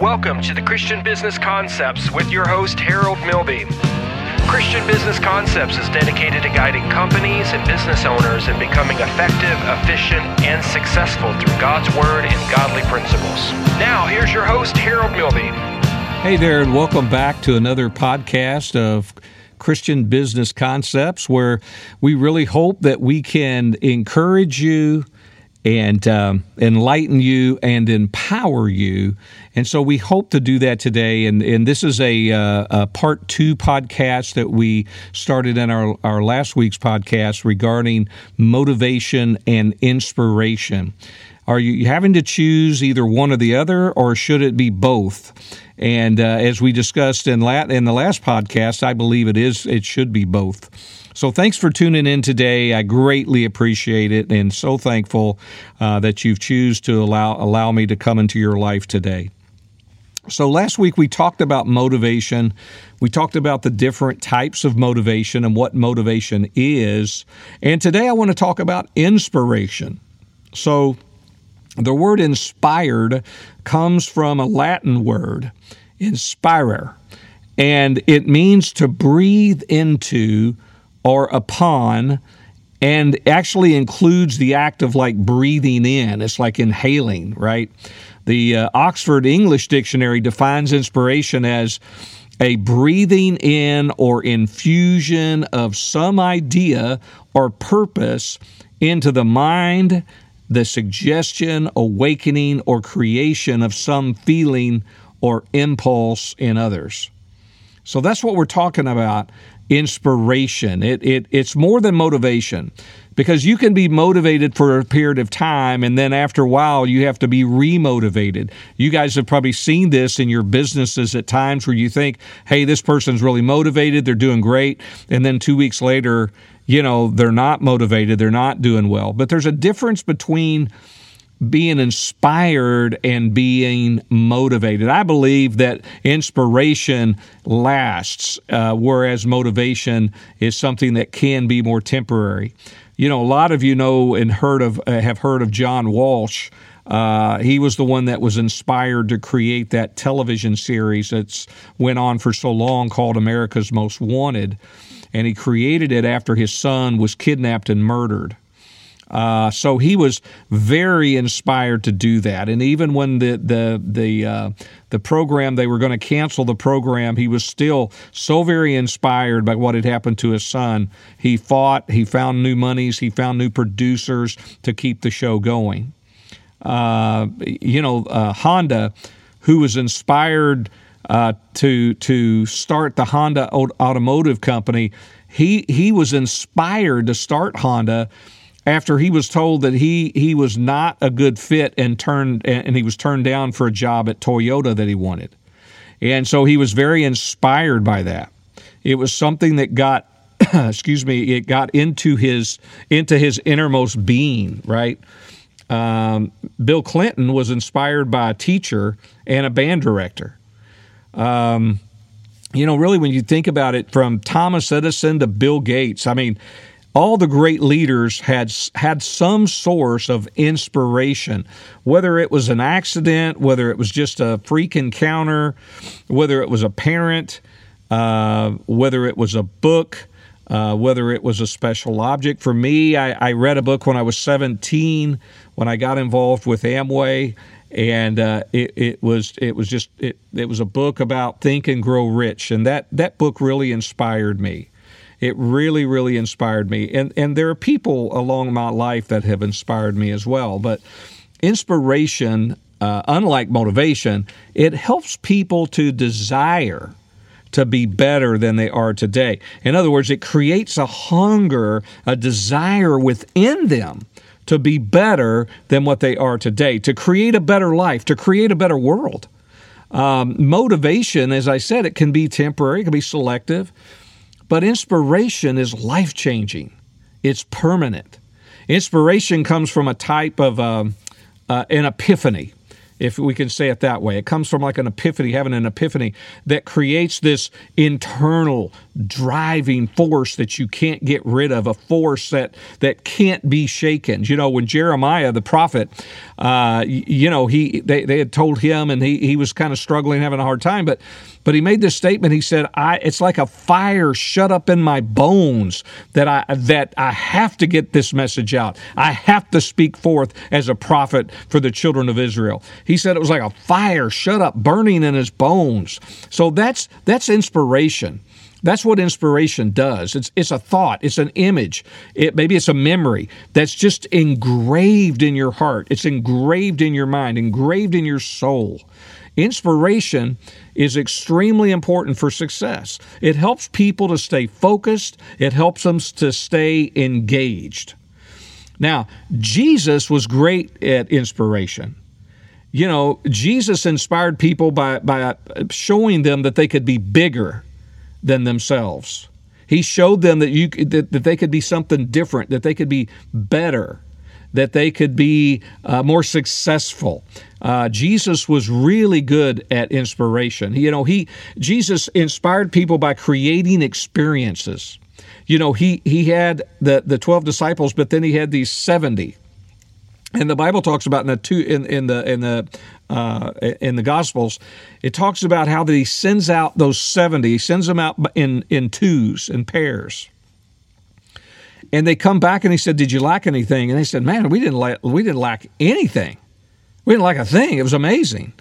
Welcome to the Christian Business Concepts with your host, Harold Milby. Christian Business Concepts is dedicated to guiding companies and business owners in becoming effective, efficient, and successful through God's Word and godly principles. Now, here's your host, Harold Milby. Hey there, and welcome back to another podcast of Christian Business Concepts, where we really hope that we can encourage you and um, enlighten you and empower you. And so we hope to do that today. And, and this is a, uh, a part two podcast that we started in our, our last week's podcast regarding motivation and inspiration. Are you having to choose either one or the other, or should it be both? And uh, as we discussed in, la- in the last podcast, I believe it is. It should be both. So thanks for tuning in today. I greatly appreciate it, and so thankful uh, that you've choose to allow allow me to come into your life today. So last week we talked about motivation. We talked about the different types of motivation and what motivation is. And today I want to talk about inspiration. So the word inspired comes from a Latin word, inspirer, and it means to breathe into or upon and actually includes the act of like breathing in. It's like inhaling, right? The uh, Oxford English Dictionary defines inspiration as a breathing in or infusion of some idea or purpose into the mind, the suggestion, awakening, or creation of some feeling or impulse in others. So that's what we're talking about inspiration. It, it, it's more than motivation because you can be motivated for a period of time and then after a while you have to be remotivated. You guys have probably seen this in your businesses at times where you think, hey, this person's really motivated, they're doing great. And then two weeks later, you know, they're not motivated, they're not doing well. But there's a difference between being inspired and being motivated. I believe that inspiration lasts, uh, whereas motivation is something that can be more temporary. You know, a lot of you know and heard of uh, have heard of John Walsh. Uh, he was the one that was inspired to create that television series that's went on for so long called America's Most Wanted, and he created it after his son was kidnapped and murdered. Uh, so he was very inspired to do that, and even when the the the uh, the program they were going to cancel the program, he was still so very inspired by what had happened to his son. He fought, he found new monies, he found new producers to keep the show going. Uh, you know, uh, Honda, who was inspired uh, to to start the Honda Automotive Company, he he was inspired to start Honda after he was told that he he was not a good fit and turned and he was turned down for a job at Toyota that he wanted. And so he was very inspired by that. It was something that got excuse me, it got into his into his innermost being, right? Um, Bill Clinton was inspired by a teacher and a band director. Um, you know, really, when you think about it, from Thomas Edison to Bill Gates, I mean, all the great leaders had had some source of inspiration, whether it was an accident, whether it was just a freak encounter, whether it was a parent, uh, whether it was a book, uh, whether it was a special object. For me, I, I, read a book when I was 17 when I got involved with Amway. And uh, it, it was it was just it, it was a book about think and grow rich, and that that book really inspired me. It really, really inspired me. And, and there are people along my life that have inspired me as well. But inspiration, uh, unlike motivation, it helps people to desire to be better than they are today. In other words, it creates a hunger, a desire within them to be better than what they are today, to create a better life, to create a better world. Um, motivation, as I said, it can be temporary, it can be selective. But inspiration is life changing, it's permanent. Inspiration comes from a type of uh, uh, an epiphany. if we can say it that way. It comes from like an epiphany, having an epiphany that creates this internal driving force that you can't get rid of, a force that that can't be shaken. You know, when Jeremiah the prophet, uh, you know, he they, they had told him and he he was kind of struggling, having a hard time, but but he made this statement. He said, "I it's like a fire shut up in my bones that I that I have to get this message out. I have to speak forth as a prophet for the children of Israel." He said it was like a fire shut up, burning in his bones. So that's that's inspiration. That's what inspiration does. It's it's a thought, it's an image, it, maybe it's a memory that's just engraved in your heart. It's engraved in your mind, engraved in your soul. Inspiration is extremely important for success. It helps people to stay focused, it helps them to stay engaged. Now, Jesus was great at inspiration. You know, Jesus inspired people by, by showing them that they could be bigger than themselves. He showed them that you that, that they could be something different, that they could be better, that they could be uh, more successful. Uh, Jesus was really good at inspiration. You know, he Jesus inspired people by creating experiences. You know, he he had the the twelve disciples, but then he had these seventy. And the Bible talks about in the two in, in the in the uh, in the Gospels, it talks about how that he sends out those seventy. He sends them out in in twos in pairs. And they come back and he said, "Did you lack anything?" And they said, "Man, we didn't lack we didn't lack anything. We didn't lack a thing. It was amazing."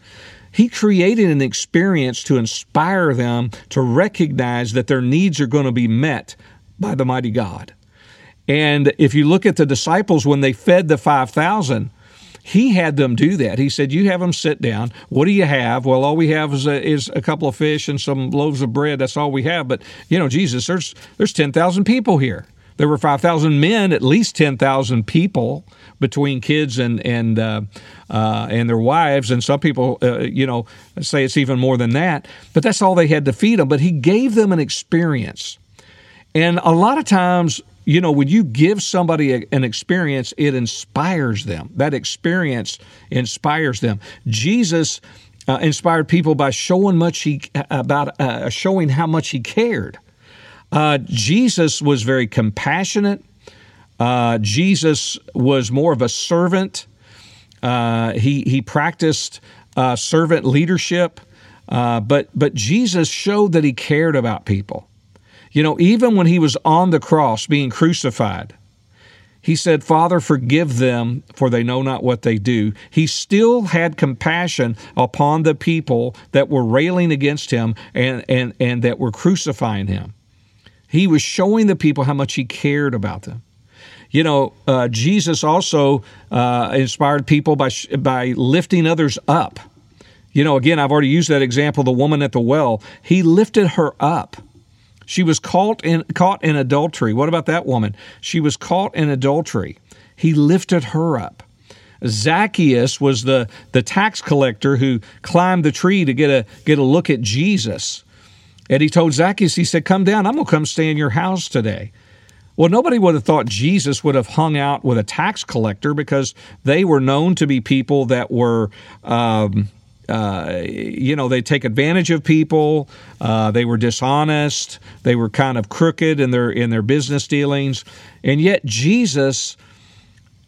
He created an experience to inspire them to recognize that their needs are going to be met by the mighty God. And if you look at the disciples when they fed the 5,000, he had them do that. He said, "You have them sit down. What do you have? Well, all we have is a, is a couple of fish and some loaves of bread. That's all we have. But you know, Jesus, there's there's ten thousand people here. There were five thousand men, at least ten thousand people between kids and and uh, uh, and their wives, and some people, uh, you know, say it's even more than that. But that's all they had to feed them. But he gave them an experience, and a lot of times you know, when you give somebody a, an experience, it inspires them. That experience inspires them. Jesus uh, inspired people by showing much he about uh, showing how much he cared. Uh, Jesus was very compassionate. Uh, Jesus was more of a servant. Uh, he he practiced uh, servant leadership, but but Jesus showed that he cared about people. You know, even when he was on the cross being crucified, he said, Father, forgive them, for they know not what they do. He still had compassion upon the people that were railing against him and, and, and that were crucifying him. He was showing the people how much he cared about them. You know, uh, Jesus also uh, inspired people by, by lifting others up. You know, again, I've already used that example, the woman at the well. He lifted her up. She was caught in caught in adultery. What about that woman? She was caught in adultery. He lifted her up. Zacchaeus was the, the tax collector who climbed the tree to get a get a look at Jesus. And he told Zacchaeus, he said, Come down, I'm gonna come stay in your house today. Well, nobody would have thought Jesus would have hung out with a tax collector because they were known to be people that were um, uh, you know, they take advantage of people. Uh, they were dishonest. They were kind of crooked in their in their business dealings, and yet Jesus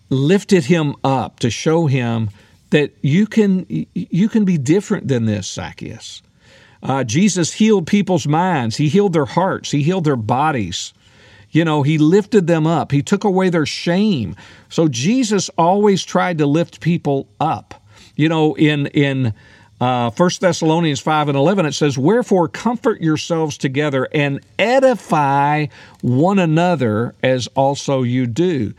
lifted him up to show him that you can you can be different than this, Zacchaeus. Uh, Jesus healed people's minds. He healed their hearts. He healed their bodies. You know, he lifted them up. He took away their shame. So Jesus always tried to lift people up. You know, in in uh, 1 Thessalonians 5 and 11, it says, Wherefore comfort yourselves together and edify one another as also you do.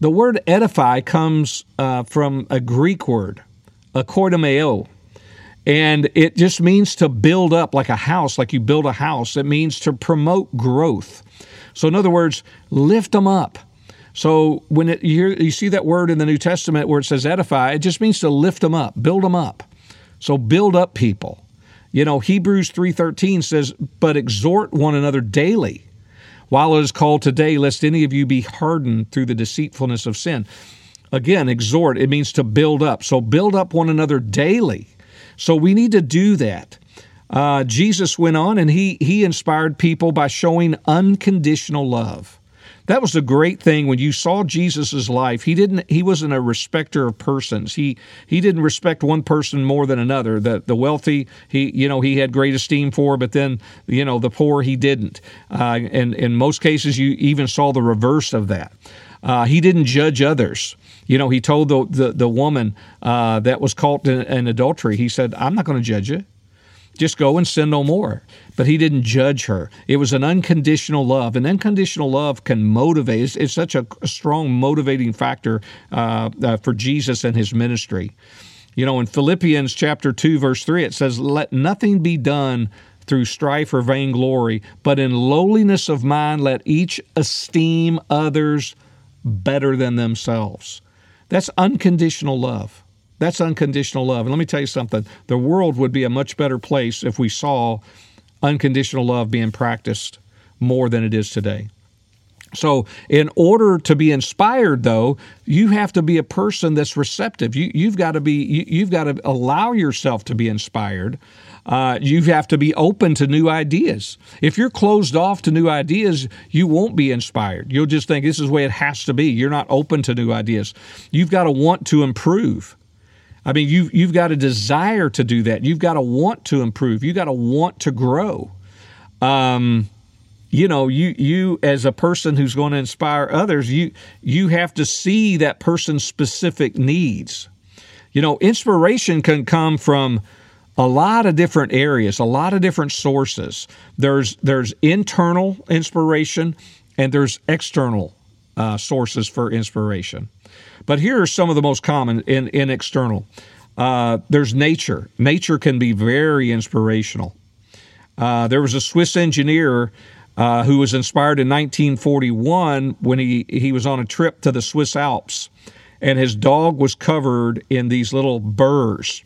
The word edify comes uh, from a Greek word, oikodomeo, and it just means to build up like a house, like you build a house. It means to promote growth. So, in other words, lift them up. So when it, you, you see that word in the New Testament where it says edify, it just means to lift them up, build them up. So build up people. You know, Hebrews 3:13 says, "But exhort one another daily, while it is called today, lest any of you be hardened through the deceitfulness of sin." Again, exhort, it means to build up. So build up one another daily. So we need to do that. Uh, Jesus went on and he, he inspired people by showing unconditional love. That was the great thing when you saw Jesus's life. He didn't he wasn't a respecter of persons. He he didn't respect one person more than another. The the wealthy he you know he had great esteem for, but then you know the poor he didn't. Uh, and in most cases you even saw the reverse of that. Uh, he didn't judge others. You know, he told the the, the woman uh, that was caught in, in adultery. He said, "I'm not going to judge you." just go and sin no more. But he didn't judge her. It was an unconditional love. And unconditional love can motivate. It's, it's such a, strong motivating factor uh, uh, for Jesus and his ministry. You know, in Philippians chapter 2, verse 3, it says, Let nothing be done through strife or vainglory, but in lowliness of mind let each esteem others better than themselves. That's unconditional love. That's unconditional love. And let me tell you something the world would be a much better place if we saw unconditional love being practiced more than it is today. So, in order to be inspired, though, you have to be a person that's receptive. You, you've got to be. You, have got to allow yourself to be inspired. Uh, you have to be open to new ideas. If you're closed off to new ideas, you won't be inspired. You'll just think this is the way it has to be. You're not open to new ideas. You've got to want to improve. I mean, you've, you've got a desire to do that. You've got to want to improve. You've got to want to grow. Um, you know, you you as a person who's going to inspire others, you you have to see that person's specific needs. You know, inspiration can come from a lot of different areas, a lot of different sources. There's there's internal inspiration and there's external uh, sources for inspiration. But here are some of the most common in, in external. Uh, there's nature. Nature can be very inspirational. Uh, there was a Swiss engineer uh, who was inspired in 1941 when he, he was on a trip to the Swiss Alps, and his dog was covered in these little burrs.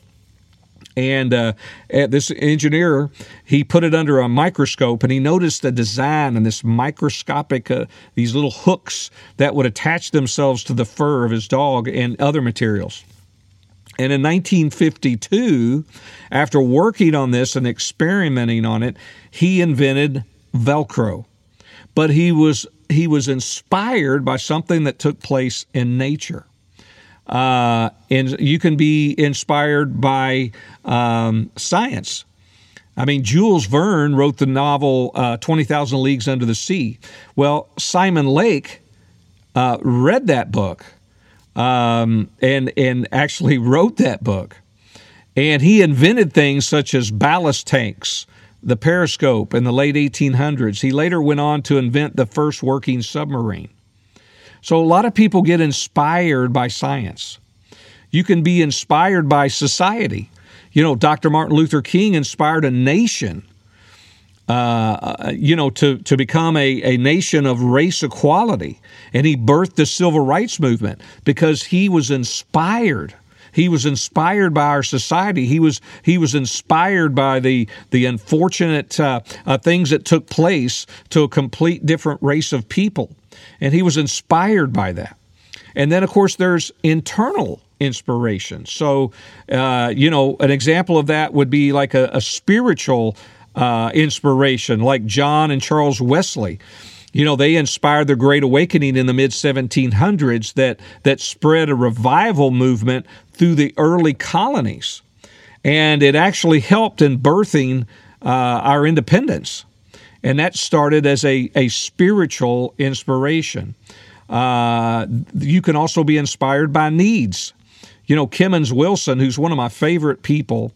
And uh, this engineer, he put it under a microscope and he noticed the design and this microscopic, uh, these little hooks that would attach themselves to the fur of his dog and other materials. And in 1952, after working on this and experimenting on it, he invented Velcro. But he was he was inspired by something that took place in nature. Uh, and you can be inspired by um, science. I mean, Jules Verne wrote the novel uh, 20,000 Leagues Under the Sea. Well, Simon Lake uh, read that book um, and, and actually wrote that book. And he invented things such as ballast tanks, the periscope in the late 1800s. He later went on to invent the first working submarine. So a lot of people get inspired by science. You can be inspired by society. You know, Dr. Martin Luther King inspired a nation, uh, uh, you know, to, to become a, a nation of race equality. And he birthed the civil rights movement because he was inspired. He was inspired by our society. He was he was inspired by the the unfortunate uh, uh, things that took place to a complete different race of people and he was inspired by that. And then, of course, there's internal inspiration. So, uh, you know, an example of that would be like a, a spiritual uh, inspiration, like John and Charles Wesley. You know, they inspired the Great Awakening in the mid 1700s that, that spread a revival movement through the early colonies. And it actually helped in birthing uh, our independence and that started as a, a spiritual inspiration. Uh, you can also be inspired by needs. You know, Kemmons Wilson, who's one of my favorite people,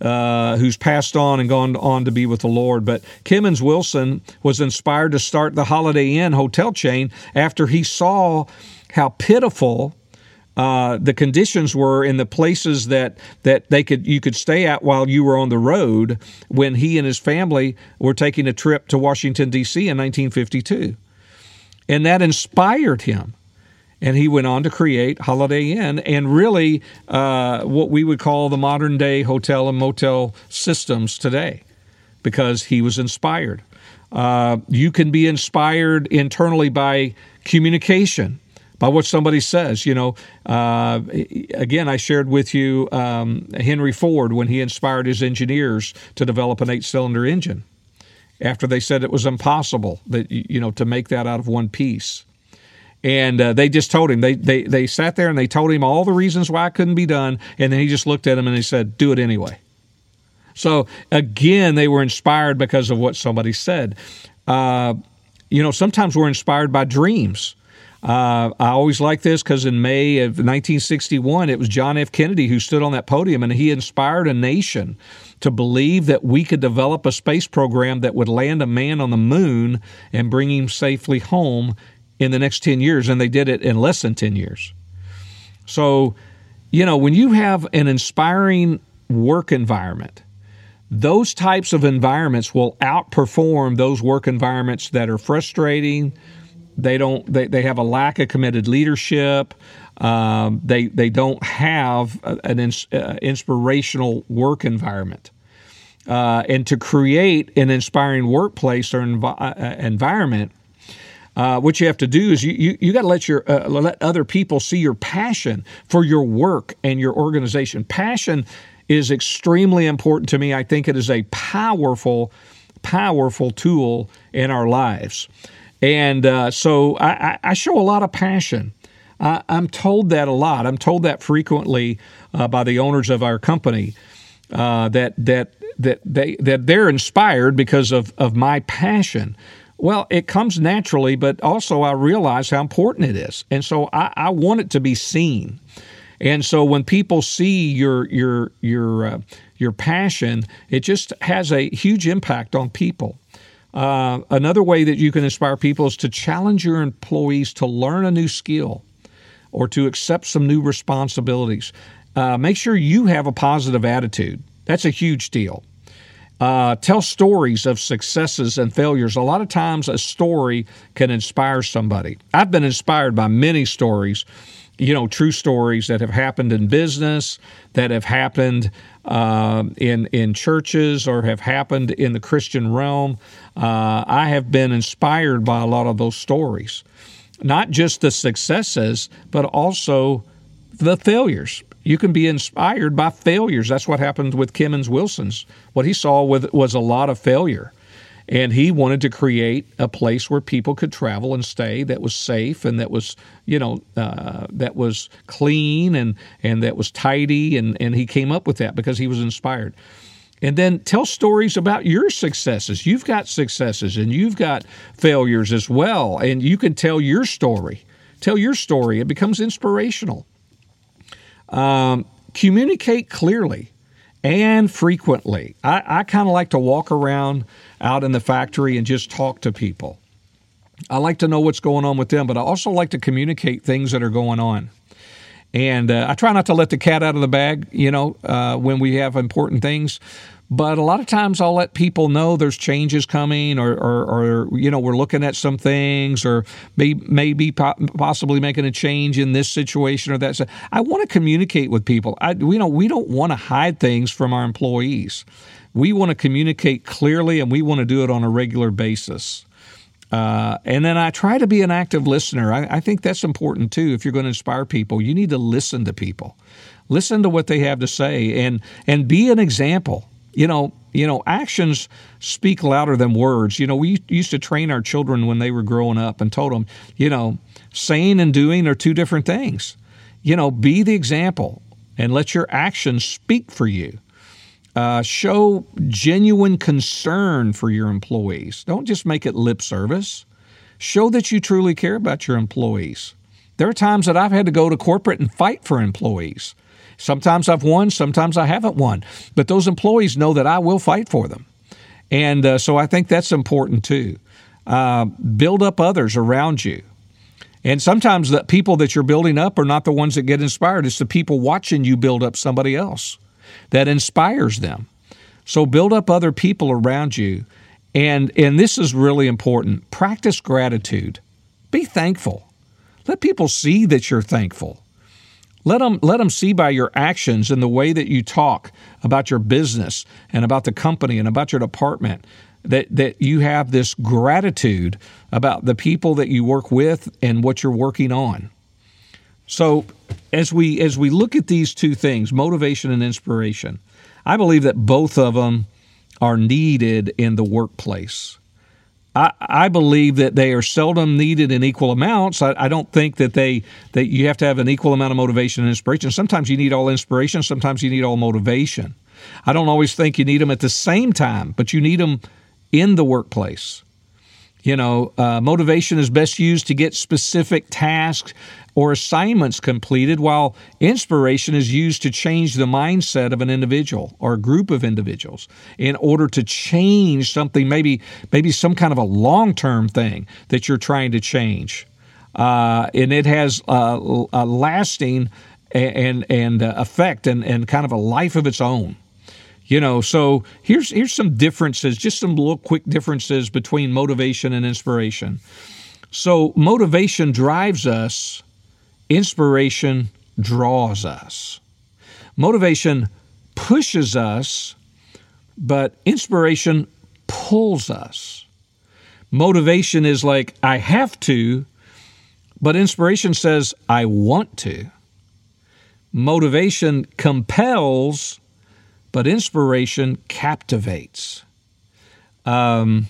uh, who's passed on and gone on to be with the Lord. But Kemmons Wilson was inspired to start the Holiday Inn hotel chain after he saw how pitiful uh, the conditions were in the places that that they could you could stay at while you were on the road when he and his family were taking a trip to Washington D.C. in 1952, and that inspired him. And he went on to create Holiday Inn and really uh, what we would call the modern day hotel and motel systems today because he was inspired. Uh, you can be inspired internally by communication by what somebody says. You know, uh, again, I shared with you um, Henry Ford when he inspired his engineers to develop an eight-cylinder engine after they said it was impossible that you know to make that out of one piece. And uh, they just told him they, they they sat there and they told him all the reasons why it couldn't be done, and then he just looked at them and he said, "Do it anyway." So again, they were inspired because of what somebody said. Uh, you know, sometimes we're inspired by dreams. Uh, I always like this because in May of 1961, it was John F. Kennedy who stood on that podium and he inspired a nation to believe that we could develop a space program that would land a man on the moon and bring him safely home in the next 10 years. And they did it in less than 10 years. So, you know, when you have an inspiring work environment, those types of environments will outperform those work environments that are frustrating. They don't. They, they have a lack of committed leadership. Um, they they don't have an ins, uh, inspirational work environment. Uh, and to create an inspiring workplace or env- uh, environment, uh, what you have to do is you you, you got to let your uh, let other people see your passion for your work and your organization. Passion is extremely important to me. I think it is a powerful, powerful tool in our lives. And uh, so I, I, show a lot of passion. I, am told that a lot. I'm told that frequently uh, by the owners of our company uh, that that that they that they're inspired because of of my passion. Well, it comes naturally, but also I realize how important it is, and so I, I want it to be seen. And so when people see your your your uh, your passion, it just has a huge impact on people. Uh, another way that you can inspire people is to challenge your employees to learn a new skill or to accept some new responsibilities. Uh, make sure you have a positive attitude. That's a huge deal. Uh, tell stories of successes and failures. A lot of times, a story can inspire somebody. I've been inspired by many stories you know, true stories that have happened in business, that have happened uh, in in churches, or have happened in the Christian realm. Uh, I have been inspired by a lot of those stories, not just the successes, but also the failures. You can be inspired by failures. That's what happened with Kemmons Wilson's. What he saw with, was a lot of failure and he wanted to create a place where people could travel and stay that was safe and that was you know uh, that was clean and and that was tidy. And and he came up with that because he was inspired. And then tell stories about your successes. You've got successes and you've got failures as well. And you can tell your story. Tell your story. It becomes inspirational. Um, communicate clearly and frequently. I, I kind of like to walk around out in the factory and just talk to people. I like to know what's going on with them, but I also like to communicate things that are going on. And uh, I try not to let the cat out of the bag, you know, uh, when we have important things. But a lot of times I'll let people know there's changes coming or, or, or you know, we're looking at some things or may, maybe possibly making a change in this situation or that. So I want to communicate with people. I, you know, we don't want to hide things from our employees. We want to communicate clearly and we want to do it on a regular basis. Uh, and then I try to be an active listener. I, I think that's important too. If you're going to inspire people, you need to listen to people, listen to what they have to say, and and be an example you know, you know, actions speak louder than words. You know, we used to train our children when they were growing up and told them, you know, saying and doing are two different things. You know, be the example and let your actions speak for you. Uh, show genuine concern for your employees. Don't just make it lip service. Show that you truly care about your employees. There are times that I've had to go to corporate and fight for employees Sometimes I've won, sometimes I haven't won. But those employees know that I will fight for them. And uh, so I think that's important too. Uh, build up others around you. And sometimes the people that you're building up are not the ones that get inspired. It's the people watching you build up somebody else that inspires them. So build up other people around you. And, and this is really important. Practice gratitude. Be thankful. Let people see that you're thankful. Let them, let them see by your actions and the way that you talk about your business and about the company and about your department that, that you have this gratitude about the people that you work with and what you're working on. So as we as we look at these two things, motivation and inspiration, I believe that both of them are needed in the workplace. I, I believe that they are seldom needed in equal amounts. I, I, don't think that they that you have to have an equal amount of motivation and inspiration. Sometimes you need all inspiration. Sometimes you need all motivation. I don't always think you need them at the same time, but you need them in the workplace. You know, uh, motivation is best used to get specific tasks or assignments completed, while inspiration is used to change the mindset of an individual or a group of individuals in order to change something, maybe maybe some kind of a long term thing that you're trying to change, uh, and it has a, a lasting and and uh, effect and, and kind of a life of its own. You know, so here's here's some differences, just some little quick differences between motivation and inspiration. So motivation drives us Inspiration draws us. Motivation pushes us, but inspiration pulls us. Motivation is like, I have to, but inspiration says, I want to. Motivation compels, but inspiration captivates. Um,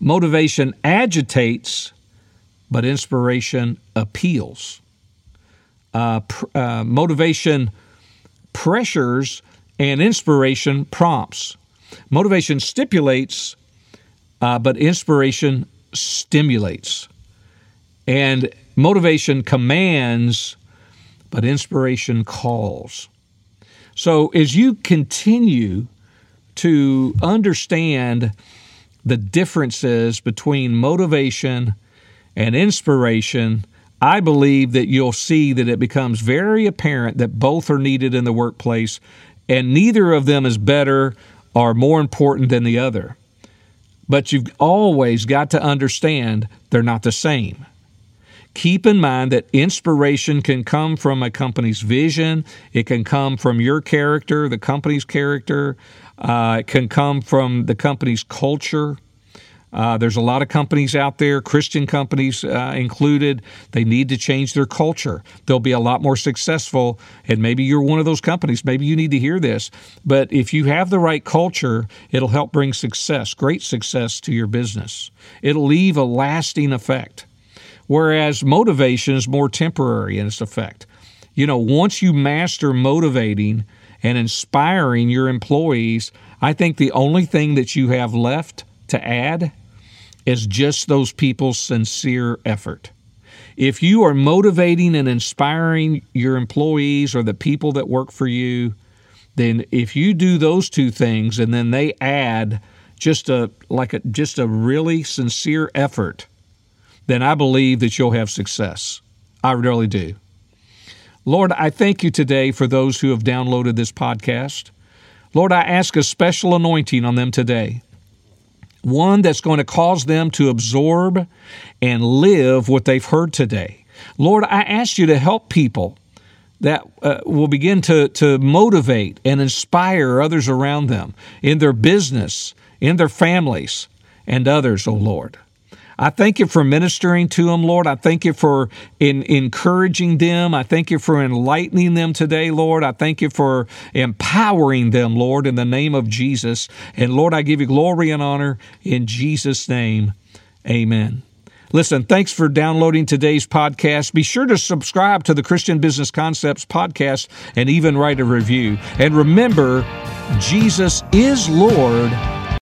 motivation agitates, but inspiration appeals uh, pr- uh, motivation pressures and inspiration prompts. Motivation stipulates, uh, but inspiration stimulates. And motivation commands, but inspiration calls. So as you continue to understand the differences between motivation and inspiration, I believe that you'll see that it becomes very apparent that both are needed in the workplace, and neither of them is better or more important than the other. But you've always got to understand they're not the same. Keep in mind that inspiration can come from a company's vision, it can come from your character, the company's character, uh, it can come from the company's culture. Uh, there's a lot of companies out there, Christian companies uh, included. They need to change their culture. They'll be a lot more successful. And maybe you're one of those companies. Maybe you need to hear this. But if you have the right culture, it'll help bring success, great success to your business. It'll leave a lasting effect. Whereas motivation is more temporary in its effect. You know, once you master motivating and inspiring your employees, I think the only thing that you have left to add is just those people's sincere effort. If you are motivating and inspiring your employees or the people that work for you, then if you do those two things and then they add just a like a just a really sincere effort, then I believe that you'll have success. I really do. Lord, I thank you today for those who have downloaded this podcast. Lord, I ask a special anointing on them today one that's going to cause them to absorb and live what they've heard today. Lord, I ask you to help people that uh, will begin to, to motivate and inspire others around them in their business, in their families, and others, O oh Lord. I thank you for ministering to them, Lord. I thank you for in, encouraging them. I thank you for enlightening them today, Lord. I thank you for empowering them, Lord, in the name of Jesus. And Lord, I give you glory and honor in Jesus' name. Amen. Listen, thanks for downloading today's podcast. Be sure to subscribe to the Christian Business Concepts podcast and even write a review. And remember, Jesus is Lord